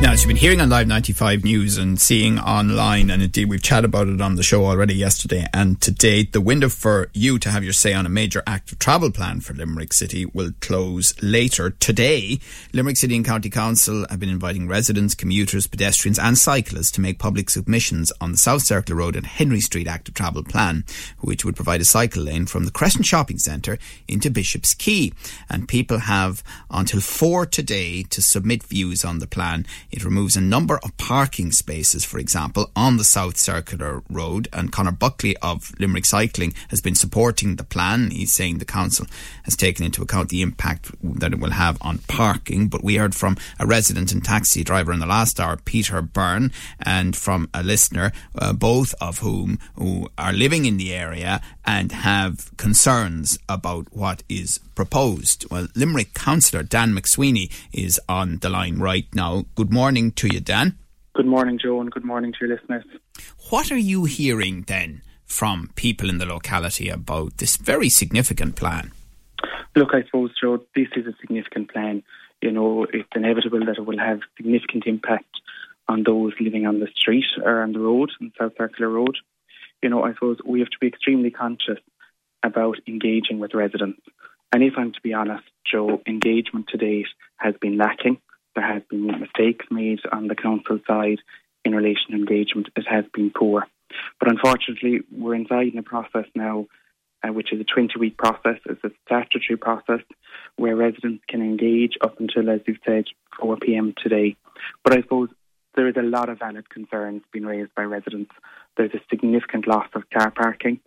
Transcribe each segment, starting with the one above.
Now, as you've been hearing on Live 95 News and seeing online, and indeed we've chatted about it on the show already yesterday and today, the window for you to have your say on a major active travel plan for Limerick City will close later. Today, Limerick City and County Council have been inviting residents, commuters, pedestrians, and cyclists to make public submissions on the South Circular Road and Henry Street active travel plan, which would provide a cycle lane from the Crescent Shopping Centre into Bishop's Quay. And people have until four today to submit views on the plan it removes a number of parking spaces, for example, on the South Circular Road. And Conor Buckley of Limerick Cycling has been supporting the plan. He's saying the council has taken into account the impact that it will have on parking. But we heard from a resident and taxi driver in the last hour, Peter Byrne, and from a listener, uh, both of whom who are living in the area and have concerns about what is proposed. Well, Limerick Councillor Dan McSweeney is on the line right now. Good morning to you, Dan. Good morning, Joe, and good morning to your listeners. What are you hearing then from people in the locality about this very significant plan? Look, I suppose, Joe, this is a significant plan. You know, it's inevitable that it will have significant impact on those living on the street or on the road, on South Circular Road you know, I suppose we have to be extremely conscious about engaging with residents. And if I'm to be honest, Joe, engagement to date has been lacking. There mistakes made on the council side in relation to engagement. It has been poor. But unfortunately, we're inside in a process now, uh, which is a 20 week process. It's a statutory process where residents can engage up until, as you've said, 4 pm today. But I suppose there is a lot of valid concerns being raised by residents there's a significant loss of car parking.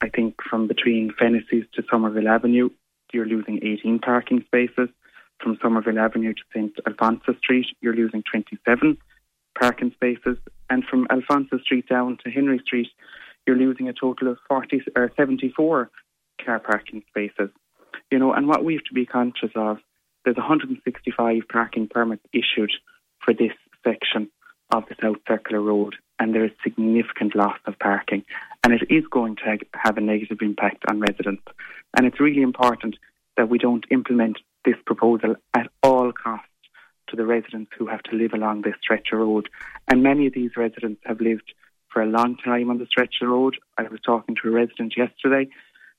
I think from between Fennessy's to Somerville Avenue, you're losing 18 parking spaces. From Somerville Avenue to St Alphonsus Street, you're losing 27 parking spaces. And from Alphonsus Street down to Henry Street, you're losing a total of 40 or 74 car parking spaces. You know, and what we have to be conscious of, there's 165 parking permits issued for this section of the South Circular Road and there is significant loss of parking. And it is going to have a negative impact on residents. And it's really important that we don't implement this proposal at all costs to the residents who have to live along this stretch of road. And many of these residents have lived for a long time on the stretch of road. I was talking to a resident yesterday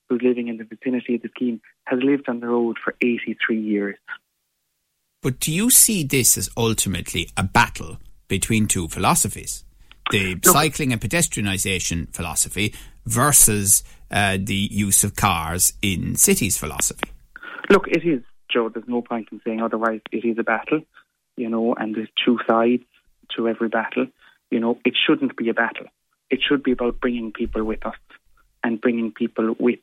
who's living in the vicinity of the scheme, has lived on the road for 83 years. But do you see this as ultimately a battle between two philosophies? the Look, cycling and pedestrianisation philosophy versus uh, the use of cars in cities philosophy? Look, it is, Joe. There's no point in saying otherwise. It is a battle, you know, and there's two sides to every battle. You know, it shouldn't be a battle. It should be about bringing people with us and bringing people with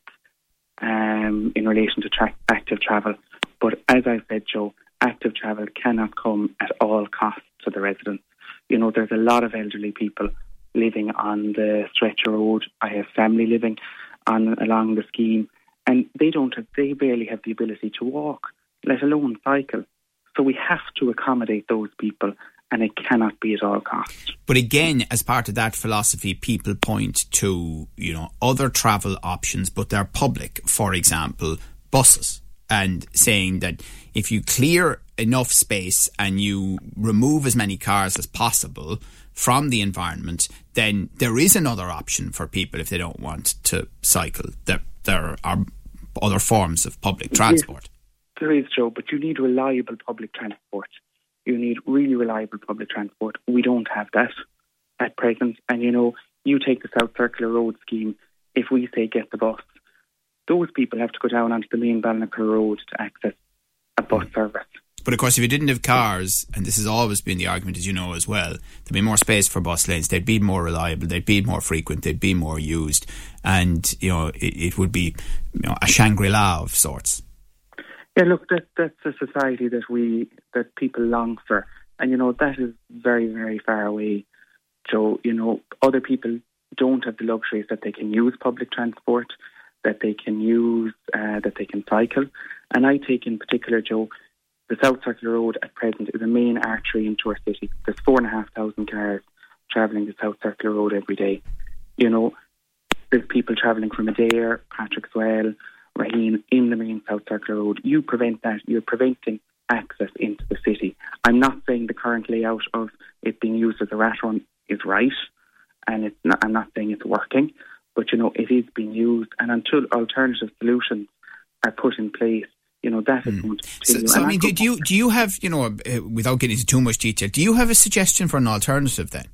um, in relation to tra- active travel. But as I said, Joe, active travel cannot come at all costs to the residents you know, there's a lot of elderly people living on the stretcher road. I have family living on along the scheme, and they don't. Have, they barely have the ability to walk, let alone cycle. So we have to accommodate those people, and it cannot be at all costs. But again, as part of that philosophy, people point to you know other travel options, but they're public. For example, buses, and saying that if you clear enough space and you remove as many cars as possible from the environment, then there is another option for people if they don't want to cycle. There, there are other forms of public transport. There is, Joe, but you need reliable public transport. You need really reliable public transport. We don't have that at present. And you know, you take the South Circular Road scheme, if we say get the bus, those people have to go down onto the main Ballinacurra Road to access a bus mm. service. But of course, if you didn't have cars, and this has always been the argument, as you know as well, there'd be more space for bus lanes. They'd be more reliable. They'd be more frequent. They'd be more used, and you know it, it would be you know, a Shangri La of sorts. Yeah, look, that that's a society that we that people long for, and you know that is very very far away. So you know, other people don't have the luxuries that they can use public transport, that they can use, uh, that they can cycle, and I take in particular, Joe the South Circular Road at present is a main artery into our city. There's four and a half thousand cars travelling the South Circular Road every day. You know, there's people travelling from Adare, Patrick's Well, Raheen in the main South Circular Road. You prevent that. You're preventing access into the city. I'm not saying the current layout of it being used as a rat run is right, and it's not, I'm not saying it's working, but you know it is being used, and until alternative solutions are put in place, you know that is mm. going to continue. So, so I mean, do, do, you do you have you know uh, without getting into too much detail, do you have a suggestion for an alternative then?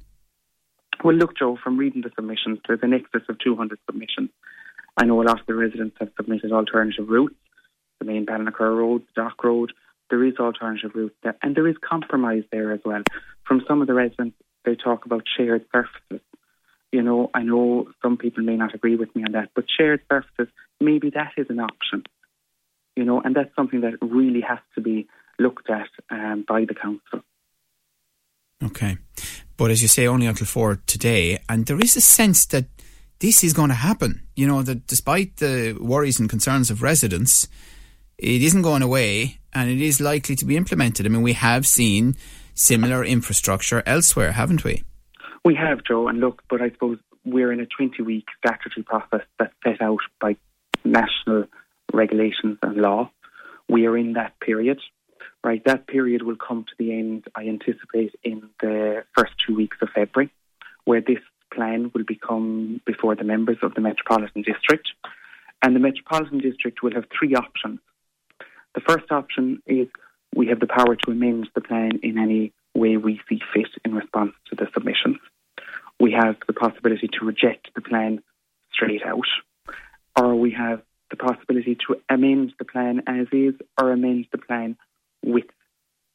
Well, look, Joe, from reading the submissions, there's an excess of 200 submissions. I know a lot of the residents have submitted alternative routes, the main Ballinacurra Road, the Dock Road. There is alternative routes there, and there is compromise there as well. From some of the residents, they talk about shared surfaces. You know, I know some people may not agree with me on that, but shared surfaces, maybe that is an option. You know, and that's something that really has to be looked at um, by the council. Okay. But as you say, only until four today. And there is a sense that this is going to happen. You know, that despite the worries and concerns of residents, it isn't going away and it is likely to be implemented. I mean, we have seen similar infrastructure elsewhere, haven't we? We have, Joe. And look, but I suppose we're in a 20 week statutory process that's set out by national regulations and law. We are in that period right, that period will come to the end, I anticipate, in the first two weeks of February, where this plan will become before the members of the Metropolitan District. And the Metropolitan District will have three options. The first option is we have the power to amend the plan in any way we see fit in response to the submissions. We have the possibility to reject the plan straight out, or we have the possibility to amend the plan as is or amend the plan with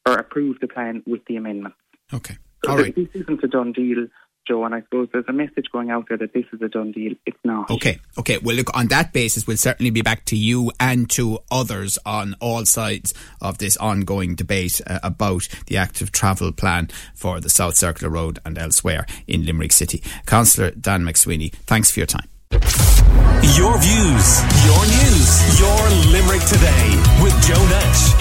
or approve the plan with the amendments. Okay. So All right. This isn't a done deal, Joe, and I suppose there's a message going out there that this is a done deal. It's not. Okay. Okay. Well, look, on that basis, we'll certainly be back to you and to others on all sides of this ongoing debate uh, about the active travel plan for the South Circular Road and elsewhere in Limerick City. Councillor Dan McSweeney, thanks for your time. Your views, your news, your Limerick today with Joe Nash.